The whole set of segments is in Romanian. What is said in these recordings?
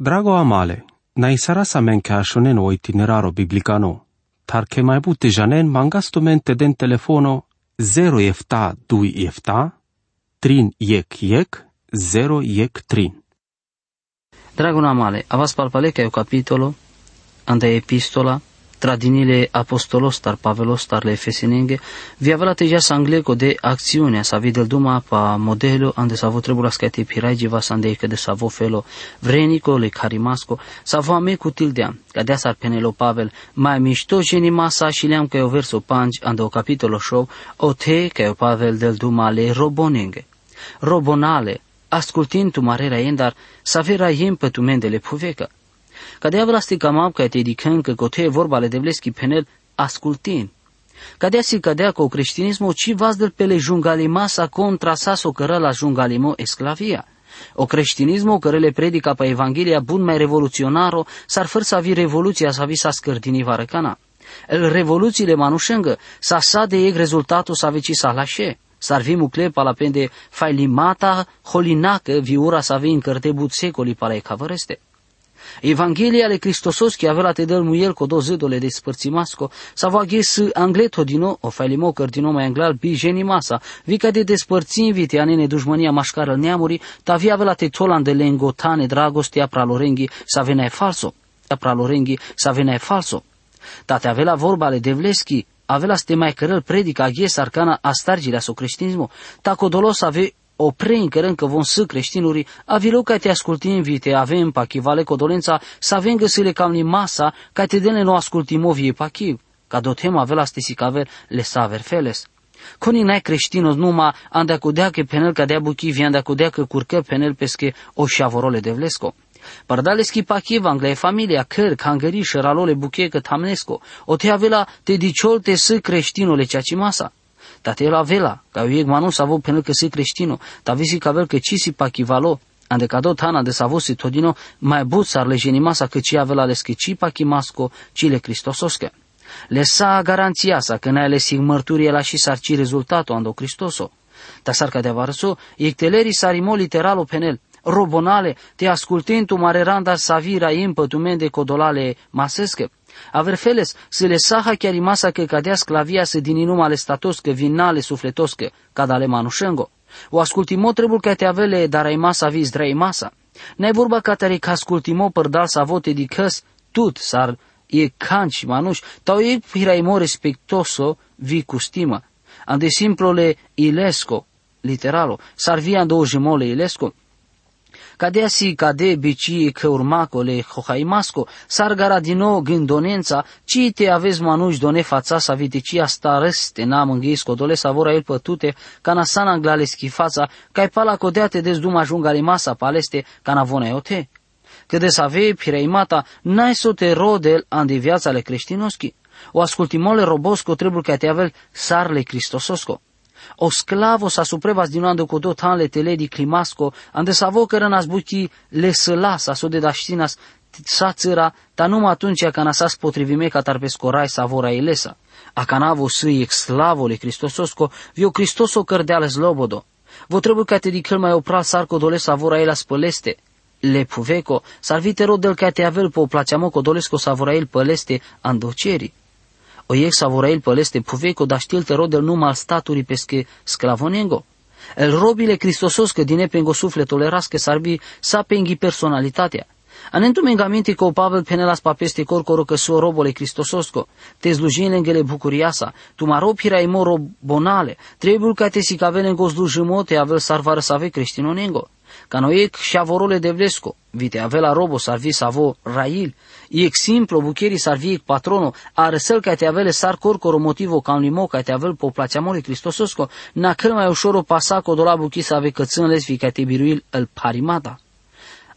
Drago amale, na isara sa men ke ashonen o itineraro biblicano, tar ke mai bute janen mangasto mente den telefono 0 efta 2 efta, trin yek yek, 0 yek trin. Dragona male, avas palpaleka o capitolo, anda epistola, tradinile apostolos tar Pavelos tar le Efesinenge, vi avelate ja sangleko de acțiunea sa videl duma pa modelo ande sa vo trebula skate piraigi va sandeică de sa vo felo vrenico le carimasco sa vo ame cutil deam, ca dea sar penelo Pavel, mai mișto geni masa și leam că o verso pangi ande o capitolo show, o te că o Pavel del duma le robonenge. Robonale, ascultind tu marera endar, sa vera iem pe tu mendele puvecă. Cadea vlastika mapka te dikhen că cote vorba le devleski penel ascultin. Cadea si cadea că creștinismo ci vazdel pele jungalimasa contra saso cără la jungalimo esclavia. O creștinismo care le predica pe Evanghelia bun mai revoluționaro s-ar făr să avi revoluția să avi sa scărdini varăcana. El revoluțiile manușengă sa sa de eg rezultatul să avi sa lașe. S-ar vi mucle pala pende failimata holinacă viura să avi în cărte but secoli pala e cavăreste. Evanghelia le Cristosos che avea te del muiel co do zidole de spărțimasco, sa va ghes angleto dino, o failimo cărdino mai anglal bi geni masa, vica de despărțin vite anene dușmania mașcară neamuri, ta via avea te tolan de lengotane dragostea pralorenghi sa venea falso, pralorenghi sa venea falso. Tate avea vorba ale devleschi, avea ste mai cărăl predica ghes arcana a stargirea so creștinismo, ta codolos ave o preincărăm că vom să creștinuri, avilo ca te ascultim vite, avem pachivale codolența, să avem găsile cam ni masa, ca te dene no ascultim o vie pachiv, ca do tema avela stesi caver le saver feles. Coni n-ai creștinos numa anda cudea că penel ca dea buchi anda cudea că curcă penel pesche o șavorole de vlesco. Pardale ski pachiv angle familia căr cangări și ralole buche că tamnesco, o te avela te diciol te să creștinole ceaci masa. Tatela vela, ca eu manu savo penel că si creștino, ta visi cavel că ci si pakivalo, ande cado tana de savo si todino, mai but sar le genimasa că ci avela le schici pakimasco, ci le cristososche. Le sa garanția sa că ne le sig mărturie la și sarci rezultatul ando Cristoso. Ta sarca de avarso, ecteleri sarimo literalo penel, robonale, te ascultintu mareranda savira impă tu mende codolale masesche, Averfeles, se le saha chiar imasa că cadea sclavia se din inuma ale statoscă, vinale sufletoscă, cadale manușengo. O ascultimo trebuie că te avele dar ai masa vis drei masa. N-ai vorba ca tare că ascultimo părdal să vote di căs tut sar e canci manuș, tau e hiraimo respectoso vi cu stimă. Ande simplole ilesco, literalo, sar via două jemole ilesco, Cadesi cade bici că urmacole hohaimasco, sargara din nou gândonența, ci te aveți manuș done fața sa viticia stareste n-am înghis codole savora el pătute, ca na sana glale schifața, ca pala codeate des duma jungale masa paleste, ca na vona iote. Că de să avei pireimata, n-ai să te rodel ande viața le creștinoschi. O ascultimole robosco trebuie că te avel sarle cristososco. O sclavo sa suprevas dinoando cu do tan le tele di climasco, ande sa vo cărănas buchi le săla sa so de daștinas sa țăra, ta numai atunci ca nasas potrivime ca tar pescorai sa vora ilesa. A canavo sâi ex slavole Cristososco, vio Cristoso cărdeale zlobodo. Vo trebuie ca te dicăl mai opra sarco dole sa vora ela spăleste. Le puveco, salvite rodel ca te avel po placeamo codolesco sa vora el păleste andoceri o ex savorail păleste puveco da știlte rodel numai al statului pesche sclavonengo. El robile cristosos că din pengo sufletul erasche sarbi sa penghi personalitatea. Anentu mengamenti că o Pavel penelas papeste corcoro că suo robole cristososco, te slujin lengele bucuriasa, tu maro pirai moro bonale, trebuie ca te si cavele în slujimote avel sarvară să ave creștinonengo. Canoiec șavorole de vlesco, vite avela robo sarvi savo rail, iec simplo bucheri sarvi patrono, arăsel ca te avele sar corcoro motivo ca limo ca te avel poplațiamole cristososco, na cel mai ușor o pasa codola buchi să ave cățân lesvi ca te biruil el parimata.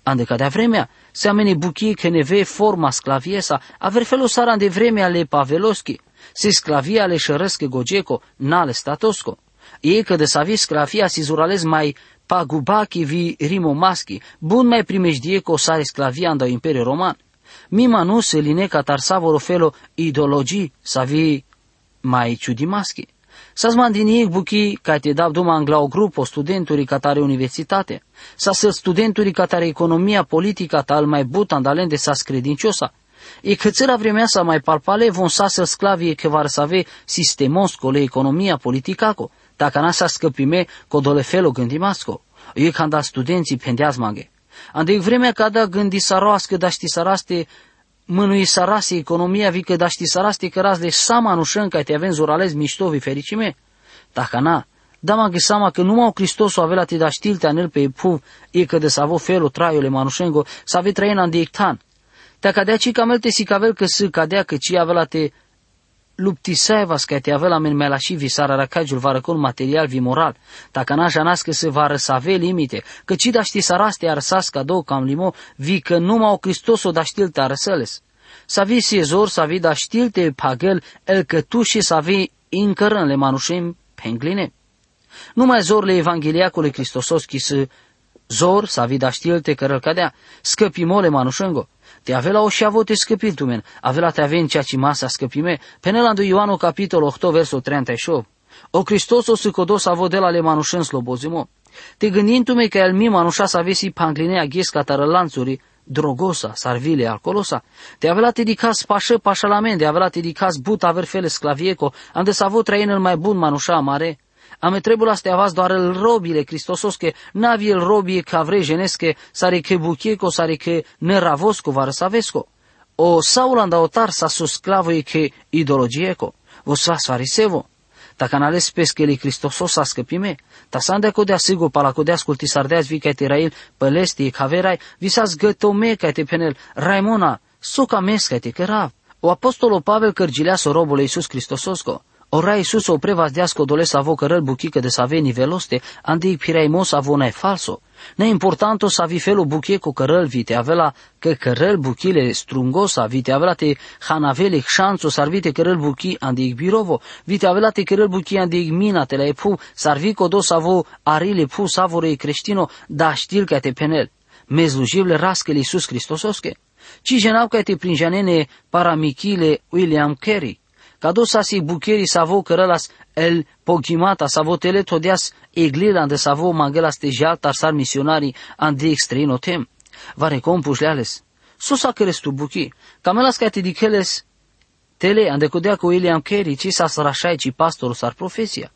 Ande ca de vremea, se amene buchii că neve forma sclaviesa, aver felul sara de vremea le paveloschi, se sclavia le șărăsche gogeco, nale statosco. Ei că de savi sclavia si zurales mai pagubaki vi rimo maschi, bun mai primejdie co sare sclavia anda imperiu roman. Mima nu se line ca tarsavoro felo ideologii sa vi mai ciudimaschi. Sas mandini buki ca te dau duma angla o grupo studenturi catare universitate. Sa să studenturi catare economia politica tal mai buta andalende sa credinciosa. E că țăra vremea sa mai palpale von sa să sclavie că var să ave sistemos le economia politicaco. Dacă n-a sa scăpime, codole felo gândimasco. E când studenții pendeaz maghe. Ande vremea ca da gândi saroască, da ști saraste, mânui sarasi economia vi că da ști saraste că razle sama nu șân ca te avem zorales miștovi fericime. Dacă na, da mă sama că numai Hristos o avea la te da știlte anel pe puv, e că de să avă felul traiule manușengo, să ave trăina în diectan. Te cadea ci camelte si cavel că să cadea că ci avea la te luptisevas că te avea la men mela și visara racajul varăcol material vi moral, dacă n-aș anască să va răsave limite, că ci da ști saraste arsas ca două cam limo, vi că numai o Hristos o da știl te arăsăles. Să vi si zor, să vi da știl te pagel, el că tu și să vi încărân le manușim pengline. Numai zorle evangheliacului Hristosos chi să zor, să vi da știl te cărăl cadea, scăpimole manușengo, te avea la o și avote scăpil tu men, avea la te avea în ceea ce masa scăpime, penelandu Ioanu capitol 8 versul 38. O Hristos o sâcodos avodela le manușen slobozimo. Te gândindu-me că el mi manușa să avesi panglinea ghiesca tarălanțuri, drogosa, sarvile, alcolosa, te avea la te dicas pașă pașalamen, te avea la te dicas but aver fele sclavieco, am de să avut trăin el mai bun manușa mare, Ame trebuie să avas doar el robile Cristososche, navi el robie ca vrei genesche, sare che buchieco, sare che neravosco var savesco. O saulanda otar sa su sclavo e che ideologieco, vos vas farisevo. Ta canales pescheli Cristosos sa scăpime, ta sande co de asigur pala co de asculti sardeaz vi ca te rail pălesti caverai, visas gătome ca te penel Raimona, suca mes ca te cărav. O apostolo Pavel cărgilea sorobul Iisus Cristososco. Ora Iisus o prevazdească dole să avo cărăl buchică de să ave niveloste, andi piraimos avo e falso. Ne importanto să avi felul buchie cu cărăl vite, avela că cărăl buchile strungosa, vite avela te hanavele șanțo, sarvite cărăl buchi andi birovo, vite avela te cărăl buchi andi mina te la epu, sarvi codo să avo arile pu savore creștino, da știl că te penel. Mezlujible rascăle Iisus Cristososche. Ci jenau că te prinjanene paramichile William Carey si bucheri savo cărălas el pogimata savo tele todias eglila de savo mangelas te jal tarsar misionari ande extrino tem. Vare compus leales. Susa căres tu buchi. Camelas ca te dicheles tele ande codea cu William Carey ci sa srașai ci pastorul sar profesia.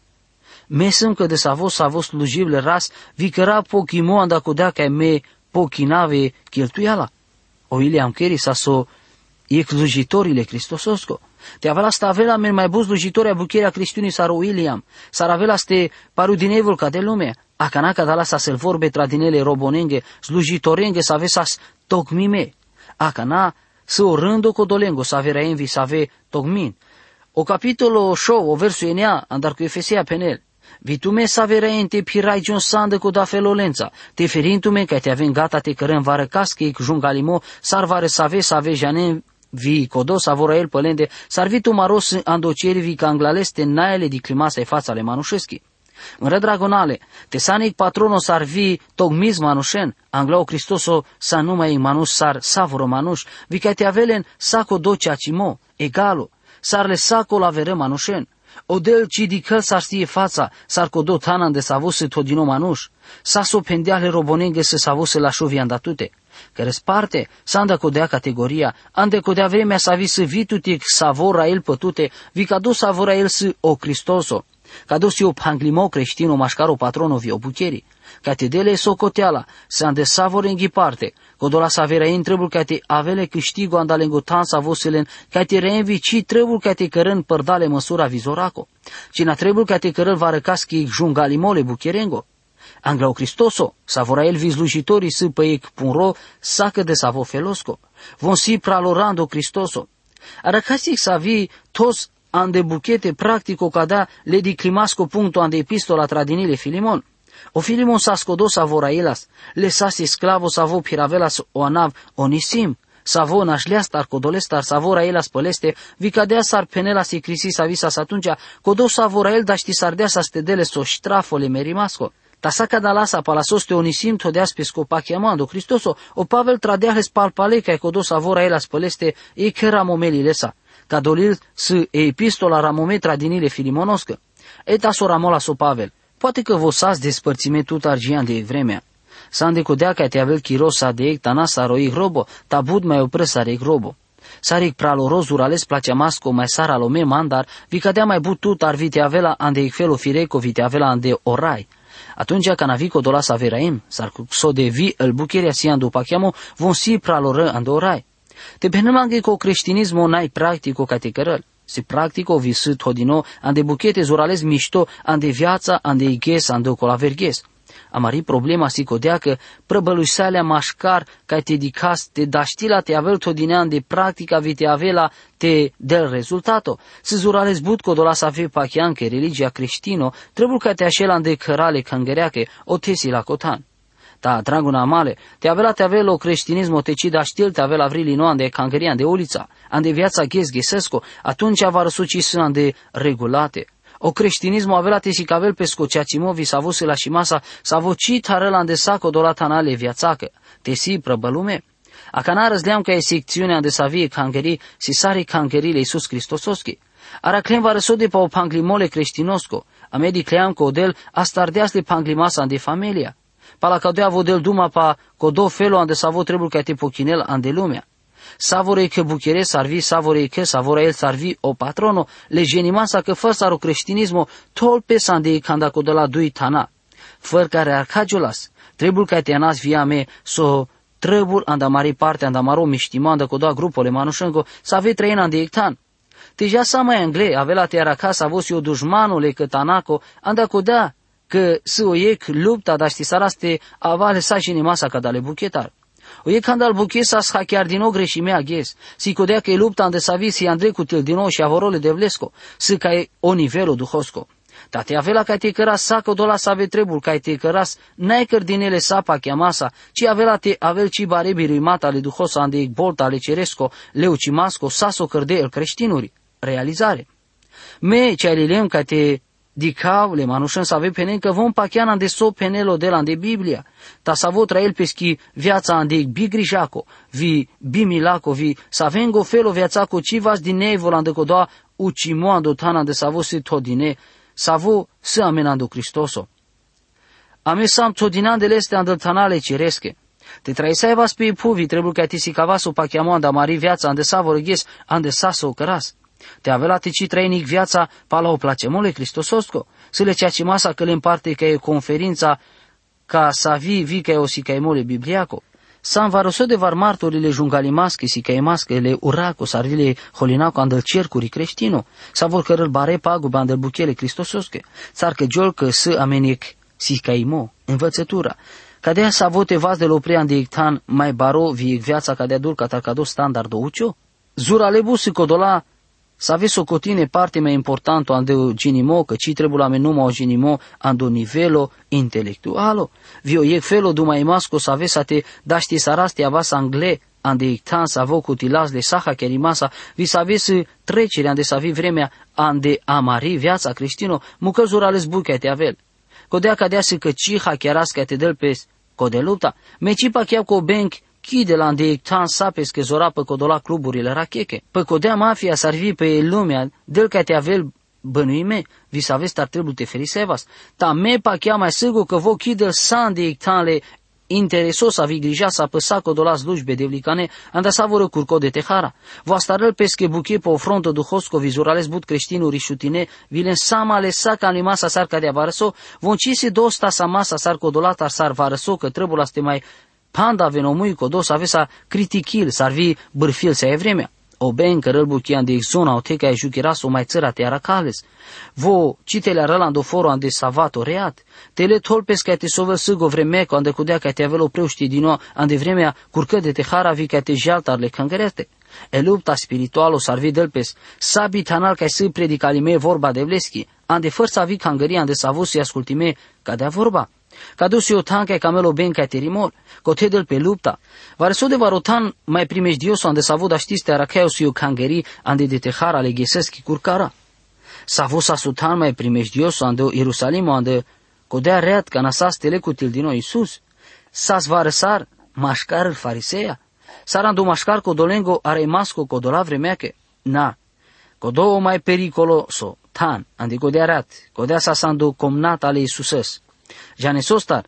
Mesăm că de savo savo slujible ras vicăra pochimo anda codea ca me pochinave cheltuiala. O William Carey sa so e slujitorile Cristososco. Te avea asta avea mai bun slujitori a bucherea Cristiunii sar William, sar avea ste paru din evul ca de lume, a canaca da sa să vorbe tradinele robonenge, slujitorenge să ave sas tocmime, a cana să o rândo cu dolengo să avea envi să ave tocmin. O capitolo show, o versu enea, andar cu Efesia penel. Vitume să avea ente pirai giun sandă cu da felolența. Te ferintume că te avem gata te cărăm vară casche, jungalimo, sar vară să ave să ave janen vi codos el pălende, sarvitu maros andocieri vi anglaleste naele di climasa e fața ale manușeschi. În redragonale, tesanic patrono sar vi togmiz manușen, anglau Cristoso sa numai manus sar savoro manuș, vi ca te avelen saco doce acimo, egalo, sar le saco la vere manușen. Odel ci di căl s-ar stie fața, s-ar codo tanan de savuse todino manuș, sa so pendeale robonenghe să savuse la șovi andatute că răsparte, s-a îndăcodea categoria, a îndăcodea vremea să vi să vitutic savora el pătute, vi ca dus savora el să o Cristoso, ca dus eu panglimo creștino mașcaro patrono vi o bucheri, ca te dele socoteala, să ande savore înghiparte, codola să avea în trebul ca te avele câștigo andalengo tan savoselen, ca te reînvi ci trebul ca te cărân părdale măsura vizoraco, ci na trebul ca te cărân va răcaschi jungalimole bucherengo, Anglau Cristoso, el vizlujitorii să păic punro, sacă de savo felosco. Von si pralorando Cristoso. Aracasic să vi tos ande buchete practico cada le di climasco punto ande epistola tradinile Filimon. O Filimon sa scodos elas, le sasi sclavo savo piravelas o anav onisim, savo nașleastar codolestar savora elas păleste, vicadea sar penela si crisi sa visas atunci, codos savora el daști sardea sa stedele so ștrafole merimasco. Tasaca da lasa palasos te onisim todeas pescopa chiamando Cristoso, o Pavel tradeahles palpale ca codos avora elas păleste e che ramomeli lesa, ca dolil s e epistola ramome tradinile filimonoscă. eta soramola so Pavel. Poate că vos as despărțime tut argian de vremea. Sande codea ca te avel chiros sa de ec tana sa roi robo, ta bud mai opră sa rec robo. Sarik pralo rozur ales place masco mai sara lo me mandar, vi cadea mai butut ar vite avela ande ec felo fireco vite avela ande orai. Atunci ca navico dola sa veraim, sar so de vi el bucheria si andu pachiamo, von si pralo ră ande orai. Te penămanghe co creștinismo n-ai practico ca te cărăl. Si practico vi sât hodino, ande buchete zurales mișto, ande viața, ande ighes, ande colaverghes amari problema si că prăbălușalea mașcar ca te dicas te daștila te avel todinean de practica vi te avela te del rezultato. Se zurales butco dola să fie pachian că religia creștino trebuie ca te așela de cărale cangăreache o tesi la cotan. Ta, draguna amale, te avela te avela o creștinismo te ci da știl te avela vrili no ande cangărian de ulița, ande viața ghes ghesesco, atunci va răsuci sunt de regulate, o creștinismo avela te sikavel pe skociacimovi savo se la shimasa savo ci tarela ande sako dola tanale viațacă, te si prăbălume. A cana răzleam ca e secțiunea de savie cangeri si sari cangerile Iisus Hristososki. Ara clem va răsode pa o panglimole creștinosco, a medi cleam co odel astardeasle panglimasa ande familia. Pa la caudea vodel duma pa codo felo ande savo trebuie ca te pochinel ande lumea savore che buchere sarvi, savore che savora el sarvi o patrono, le genimasa că fă saro creștinismo tol pe sande canda de la dui tana. Făr care arcajolas, trebuie ca te anas via me so trebuie anda mari parte anda maro miștimanda cu da grupole manușengo să ave trăina ande ectan. Deja sa mai angle, avela te araca să avos eu dușmanule că tanaco, anda cu da, că să o iec lupta, dar știi saraste avale sa și nimasa ca dale buchetar. O e când al buchesa sa chiar din o greșime a ghes. Si codea că e lupta ande sa visi Andrei cu til din o și avorole de vlesco. Si ca e o nivelo duhosco. Da te avela ca te căras saco dola sa ave trebul ca te căras n-ai căr din ele sapa chiamasa, ci avela te avel ci barebi mata le duhosa ande bolta ale ceresco, leu cimasco, saso cărde el creștinuri. Realizare. Me ce ai ca te dicau le manușen să ave penen că vom pachiana de so penelo de la de Biblia. Ta să vo trael peschi viața ande bigrijaco, vi bimilaco, vi să avem go felo viața cu civas din nei volande co doa ucimo ando tana de să vo si todine, să vo să amenando Cristoso. Ame sam todinan de leste ando tanale ciresche. Te traisai vas pe puvi, trebuie ca ti si cavaso pachiamo anda mari viața ande sa vorghes ande sa so căras. Te avea tici trainic viața pala o place mole Cristososco. Să le ceea ce masa că le împarte că e conferința ca să vi vi că e o si că e mole bibliaco. Sam varoso de var martorile jungalimasche si că e masche le uraco sarvile holinaco andel cercuri creștino. Sa vor cărăl bare pagu bandel buchele Cristososche. Țar că jol că să amenic si că mo, învățătura. Cadea să vote vas de loprean de ictan mai baro vi viața cadea dul catacado standard o ucio? Zura lebu codola să aveți o cotine parte mai importantă ande o ginimo, că ci trebuie la menuma o ginimo ando nivelo intelectualo. Vi o iec felo duma imasco să aveți să te daști saraste avas angle ande ictan să avă cutilas de saha kerimasa, vi să aveți trecerea ande să avi vremea ande amari viața creștino, mucăzur ales buche te avel. Codea cadea să că ciha chiarasca te del pe code lupta, mecipa chiar cu o benc chide la tan sapes că zora pe codola cluburile racheche. Pe codea mafia s-ar vi pe lumea, del ca te avel bănuime, vi să aveți ar trebui te ferisevas. Ta me pa chiar mai sigur că vo chide san de le interesos a vigrija sa păsa codola slujbe de vlicane, anda sa voră curco de tehara. Vo starăl pesche buche pe o frontă duhosco vizurales but creștinul rișutine, vilen sama le sa ca masa sar ca de avarăso, von cisi dosta sa masa sar codolata sar varăso, că trebuie să te mai panda venomui kodos avesa criticil sarvi bârfil sa evremea. O ben că rălbu chian de zona o teca e juchiras o mai țăra te aracales. Vo citele arălando foro ande savato reat. Tele tolpes ca te sovă sâgo vremeco ande cudea ca te avelo preuști din nou ande vremea curcă de te haravi ca te jaltar le cangărete. E lupta spirituală sarvi delpes, sabi tanal ca să predicalime vorba de vleschi, ande fără să avi cangăria ande să avusi ascultime ca de vorba. Cadusi o tan que camelo ben ca terimor, cotedel pe lupta. Vareso de varotan mai primejdios ande savo da știste araceo si o cangeri ande de tehara le gheseski curcara. Savo sa sutan mai primejdios ande Ierusalim ande codea reat ca nasas telecutil din Iisus. Sas varesar mașcar fariseia. Sarando mașcar codolengo are masco codola vremeache. Na, codo mai pericoloso, tan, andi godearat, godea sa sando komnat ale Isusës. Jane sostar,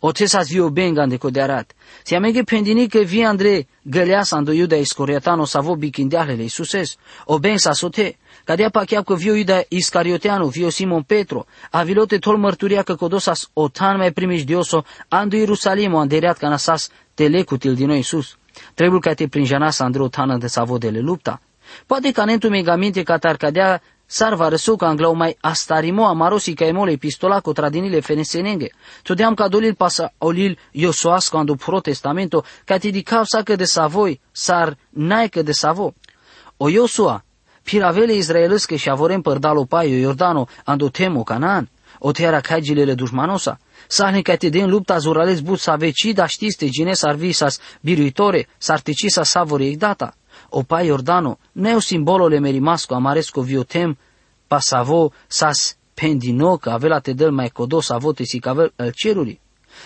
o te sa vio benga ande kodearat. Si amege pendini ke vi andre găleas ando iuda iscoriotano sa vo bikindealele Isusës, o ben sa sote, Cadea pachea că viu Iuda Iscarioteanu, viu Simon Petro, avilote tol mărturia că codosas otan mai primiș dioso, andu Ierusalimo, anderiat ca nasas telecutil din noi Isus. Trebuie ca te prinjanas Andrei otană de savodele lupta. Poate ca nentu megaminte ca tar cadea sarva răsuca anglau mai astarimo amarosi ca emole pistola cu tradinile fenesenenge. Tudeam ca dolil pasa olil iosoas quando protestamento ca ti di causa că de savoi sar naică de savo. O Iosua, piravele izraelăsche și avorem părdalo paio Iordano ando temo Canaan, o teara cagilele dușmanosa, sahne ca te den lupta zurales but sa vecida știste gines arvisas biruitore, sarticisa savore data. O pai Iordano, neu simbolole merimasco amaresco viotem, pasavo sas pendino că avela te del mai codos avote si cavel el ceruri.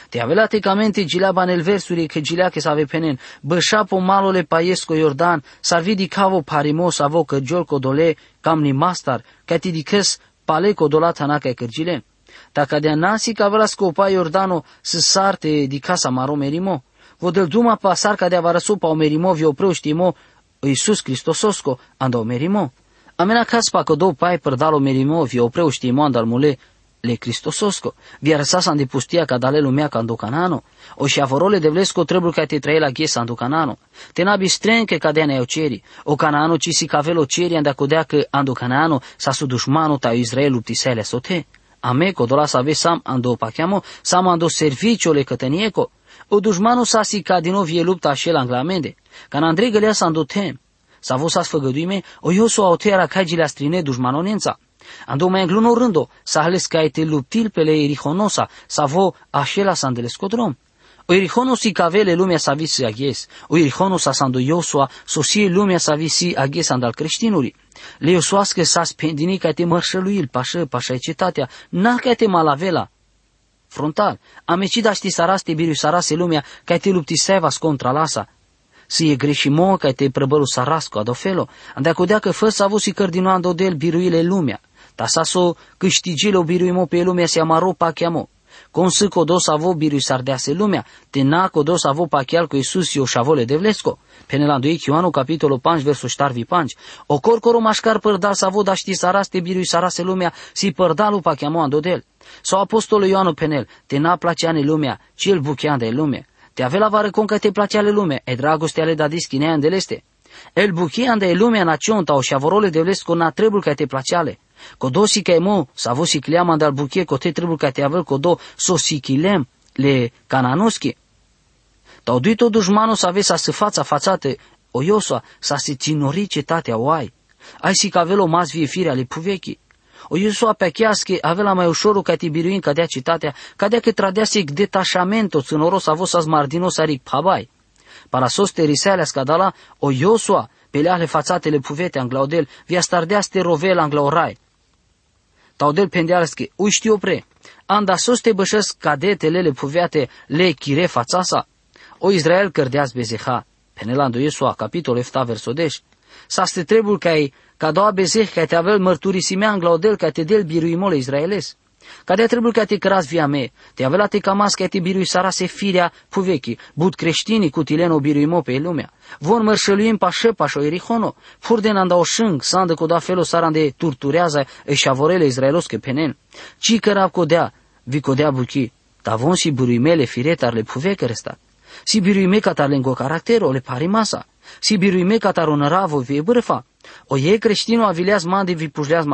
Te avela te camente gileaba nel versuri che gilea che save penen, bășapo malole paiesco Iordan, sarvi di cavo parimos avo că giolco dole camni mastar, ca ti dicăs pale codolat hanaca cărgile. Dacă de nasi cavela scopa Iordano să sarte di casa maro merimo, vodel duma pasar ca de avarăsupa o merimo vi opreu știmo Iisus Cristososco anda o merimo. Amena caspa că două pai părdalo merimo vi opreu știmo andal mule le Cristososco, vi răsasa de pustia ca dale lumea ca canano, o și avorole de vlesco trebuie ca te trăi la ghesa canano. Te nabi strenche ca dea ceri, o canano ci si cavelo ceri anda codea că canano sa su dușmanu ta Israel luptisele sote. Ame dola sa ve sam ando pachiamo, sam ando servicio le cătănieco. O dușmanu sa si ca din nou vie lupta așa anglamende. Ca Andrei gălea sa ando tem. Sa vos sa sfăgăduime, o eu so au teara cagile strine dușmanonența. Ando mai engluno rândo, sa hales ca te luptil pe le erihonosa, sa vo așela sa andelescodrom. O erihonos i cavele lumea sa visi aghes, o erihonos sa sando Iosua, sosie lumea sa visi aghes andal creștinuri. Le Iosuască sa spendini ca te mărșăluil, pașă, pașa cetatea, n-a ca te malavela. Frontal, amecida ști saraste biriu sarase lumea, ca te lupti sevas contra lasa, si e greșimo ca te prăbălu sarasco adofelo, ande acodea că fă să avu si cărdinoando del biruile lumea, ta sa so câștigile o biruimo pe lumea se amaro pa chiamo. Consă codos avo birui sardease lumea, te na codos avo pachial cu Iisus o șavole de vlesco. Penelando Ioanu capitolul 5 versul ștarvi 5. O corcoro mașcar părdal savo da ști saraste birui sarase lumea, si părdalu pa chiamo andodel. Sau apostolul Ioanu penel, te na placeane lumea, ci el buchean de lume. Te avea vară con că te place ale lume, e dragoste ale da dischinea andeleste. El buchean de lumea nacion tau și șavorole de vlesco na trebul că te placeale. Codo si că mo, sa vo si cleama dal buchie co te trebul că te avel codo so si chilem le cananoschi. Tau duito dușmano să aveți să fața fațate o iosa, să se ținori cetatea oai. Ai si că avelo mas vie fire ale puvechi. O Iosua pe chiasche avea mai ușorul ca tibiruin cadea citatea, cadea că tradease detașamento țânoros avos as mardinos aric pabai. Para sos terisele scadala, o Iosua, pe leahle fațatele puvete anglaudel, via stardea ste rovel anglaorai. Taudel pendealske, uși știu pre, anda sos te bășesc cadetele le puveate le chire fațasa. O Israel cărdeaz bezeha, penelando Iosua, capitol efta versodeș, sa ste trebul ca ei ca doua bezeh ca te avel mărturisimea în glaudel ca te del biruimole izraeles. Ca de trebuie ca te cras via me, te avela te camas ca te birui sarase firea puvechi, but creștinii cu tileno biruimo pe lumea. Von mărșăluim pa șepa și o erihono, fur de nanda o șâng, sandă cu da felo saran de turturează e șavorele izraelosche penen. Ci cărab codea, vi codea buchi, ta von si biruimele firetar le puvecă restat. Si biruime catar lengo caractero le pari masa. Si biruime catar onăravo vie bârfa. O je creștino avileas man de vi pușleas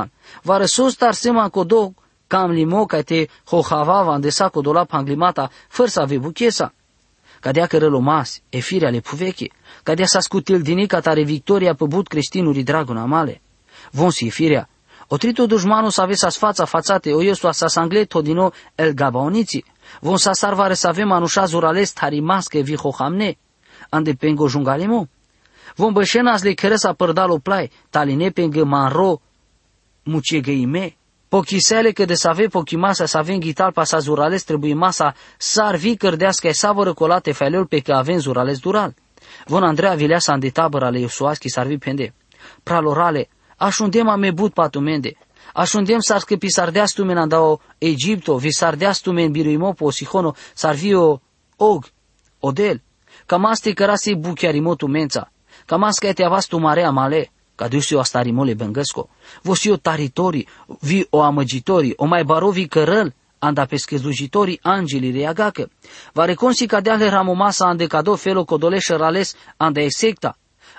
Va răsos tar sema codo cam limo ca te hohavava de saco dola panglimata fără să ave buchesa. Cadea că rălomas, e firea le puveche, cadea să scutil dinica tare victoria pe but creștinuri draguna male. Von si firea, o trito dușmanu să ave să fața fațate, o iesu sa sangleto din nou el gabaoniții, von sa sarvare să avem anușa zurales tarimasche vi hohamne, ande pengo jungalemo. Vom bășenas le keresa părdalo plai, taline pengă manro, mucegăime. Pochisele că de să ave pochimasa să avem ghital pa sa zurales trebuie masa sar vi cărdească e savără colate felul pe că avem zurales dural. Von Andreea vilea sa de tabăra le Iosuaschi sarvi pende. Pralorale, aș unde m-am mebut patumende. Ashundem sar que pisardeas tu men andao Egipto, vi sardeas tu men biruimo po sihono, sarvio og, odel. Kamaste karasi buchiarimo tu mența. Kamas te avas tu marea male. Cadusio astarimole bengăsco. Vosio taritori, vi o amăgitori, o mai barovi cărăl, anda pe scăzujitorii angelii reagacă. Va reconsi cadeale ramomasa ande cado felo codoleșă rales ande execta.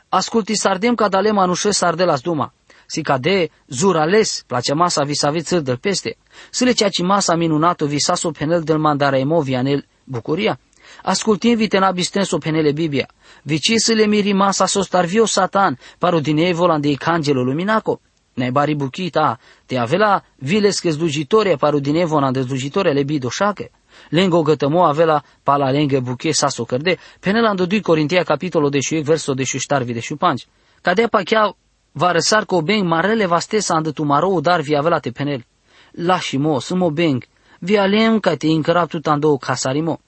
Asculti sardem cadale manușă sardelas duma. Si cade zurales, place masa visavi țăr del peste. Sile ceaci masa minunato visaso penel del mandare emo vianel bucuria. Ascultim vitena bistenso penele Biblia. Vicisele miri masa sostarvio satan, paru din evolan de cangelo luminaco. Ne bari buchita, te avela viles che zdugitoria paru din evona de zdugitoria le bido șache. Lengo gătămo avela pala lenghe buche saso cărde, penela în 2 Corintia capitolo de și verso de și ștarvi de și panci. Cadea pa chiar va răsar co beng marele vastesa andă tu maro dar vi avela te penel. Lași mo, sumo beng, vi alem ca te încărap tu tando casarimo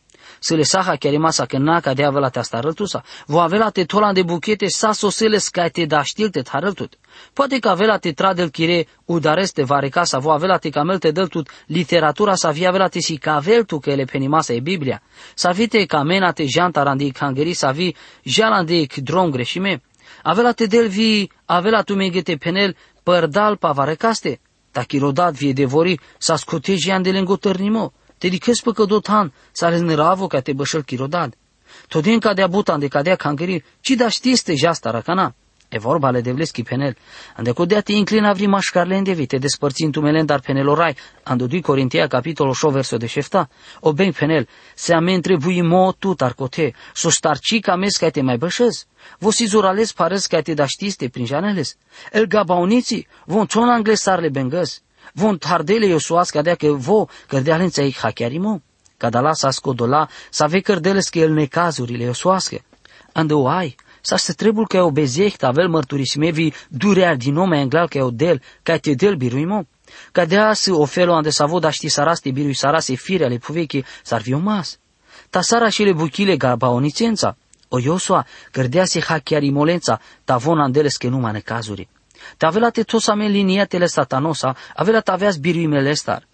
se le saha chiar masa că na ca de avela te asta rătusa. Vo avela te tola de buchete sa sosele sca te da știl te tarătut. Poate că avela te tradel chire udareste vare casa, vo avela te camel te dăltut literatura sa via avela te si cavel tu că ele penimasa e Biblia. Sa vite camena te janta randi cangeri sa vi jalande dron greșime. Avela te del vi, avela tu megete penel părdal pavarecaste. Tachirodat vie devori sa scoteji de lengo tărnimo dedicăs păcădotan, să ravo ca te bășăl chirodad. Todin cadea butan de cadea cangeri, ci da știste jasta racana. E vorba ale devleschi penel. Ande codea te inclina vri mașcarle îndevi, te despărțin tu melen dar penelorai. Ando 2 Corintia capitolul 6 verso de șefta. O ben penel, se amen trebui mo tu tarcote, so starci ca mes ca te mai bășăz. Vosi zurales parez ca te da știste prin janeles. El gabauniții, von țon anglesarle bengăs vont hardele Iosuas cadea că vo cărdealen țai hachiarimo. Cadala sa scodola, sa ve cărdeles că el necazurile Iosuasche. Andă ai, sa se trebul că o bezecht avel mărturisimievi durear din nome englal că o del, ca te del biruimo. Cadea să ofelo ande sa voda ști saraste birui sarase fire ale puvechi s-ar fi mas. Ta sara și le buchile gabaonicența. O Iosua, cărdea se hachiarimolența, ta von andeles că numai necazuri. Te avela te tosame linietele satanosa, avela te aveas biruimele star.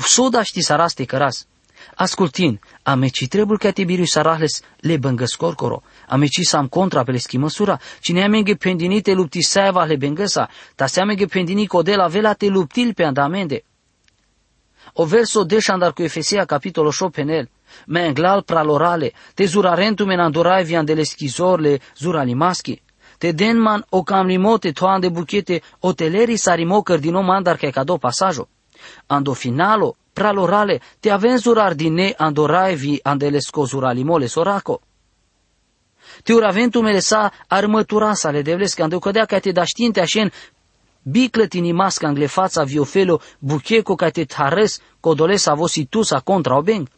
Soda ști saraste căras. Ascultin, ameci trebuie că te biru sarahles le băngăscorcoro, ameci sam contra pe le schimăsura, cine amenge pendinite lupti saeva le bengăsa, ta se amenge pendini codela vela te luptil pe andamende. O verso deșandar cu Efesia capitolul 8 penel, me englal pralorale, te zurarentu men andorai vian de le schizorle zuralimaschi, te denman o cam limote toan de buchete oteleri sarimo cărdino mandar che cado pasajo. Ando finalo, pralorale, te aven zurar dine andoraevi andele scozuralimole soraco. Te uraventumele sa armătura sa le devles că cădea ca te da știinte așen biclătini masca angle fața viofelo bucheco ca te tares codolesa vosi tu sa contra obeng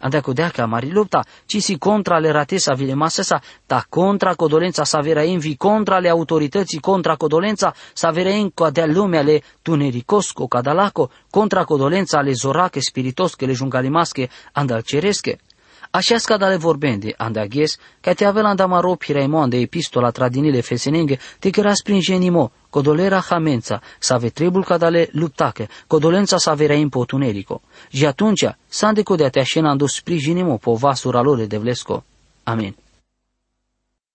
andako deaka mari lupta, ci si contra le ratesa vile masesa, ta contra codolența sa verain vi contra le autorității contra codolența sa verain co de lumea le tunericosco cadalaco, contra codolența le zorache spiritosche le jungalimasche andal ceresche. Așa scadale vorbende, anda ghes, ca te avea anda maro piraimo anda epistola tradinile fesenenge, te kera springenimo, codolera hamența, să ave trebul cadale luptache, codolența să avea impotunerico. Și atunci, sande codea te așena ando sprijinimo po vasura lor de vlesco. Amin.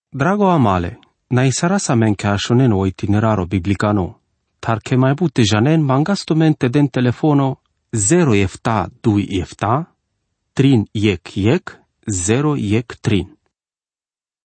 Drago amale, na isara sa men ca așonen o itineraro biblicano, tar che mai bute janen mangastumente den telefono 0 efta 2 efta, trin jek jek, zero jek trin.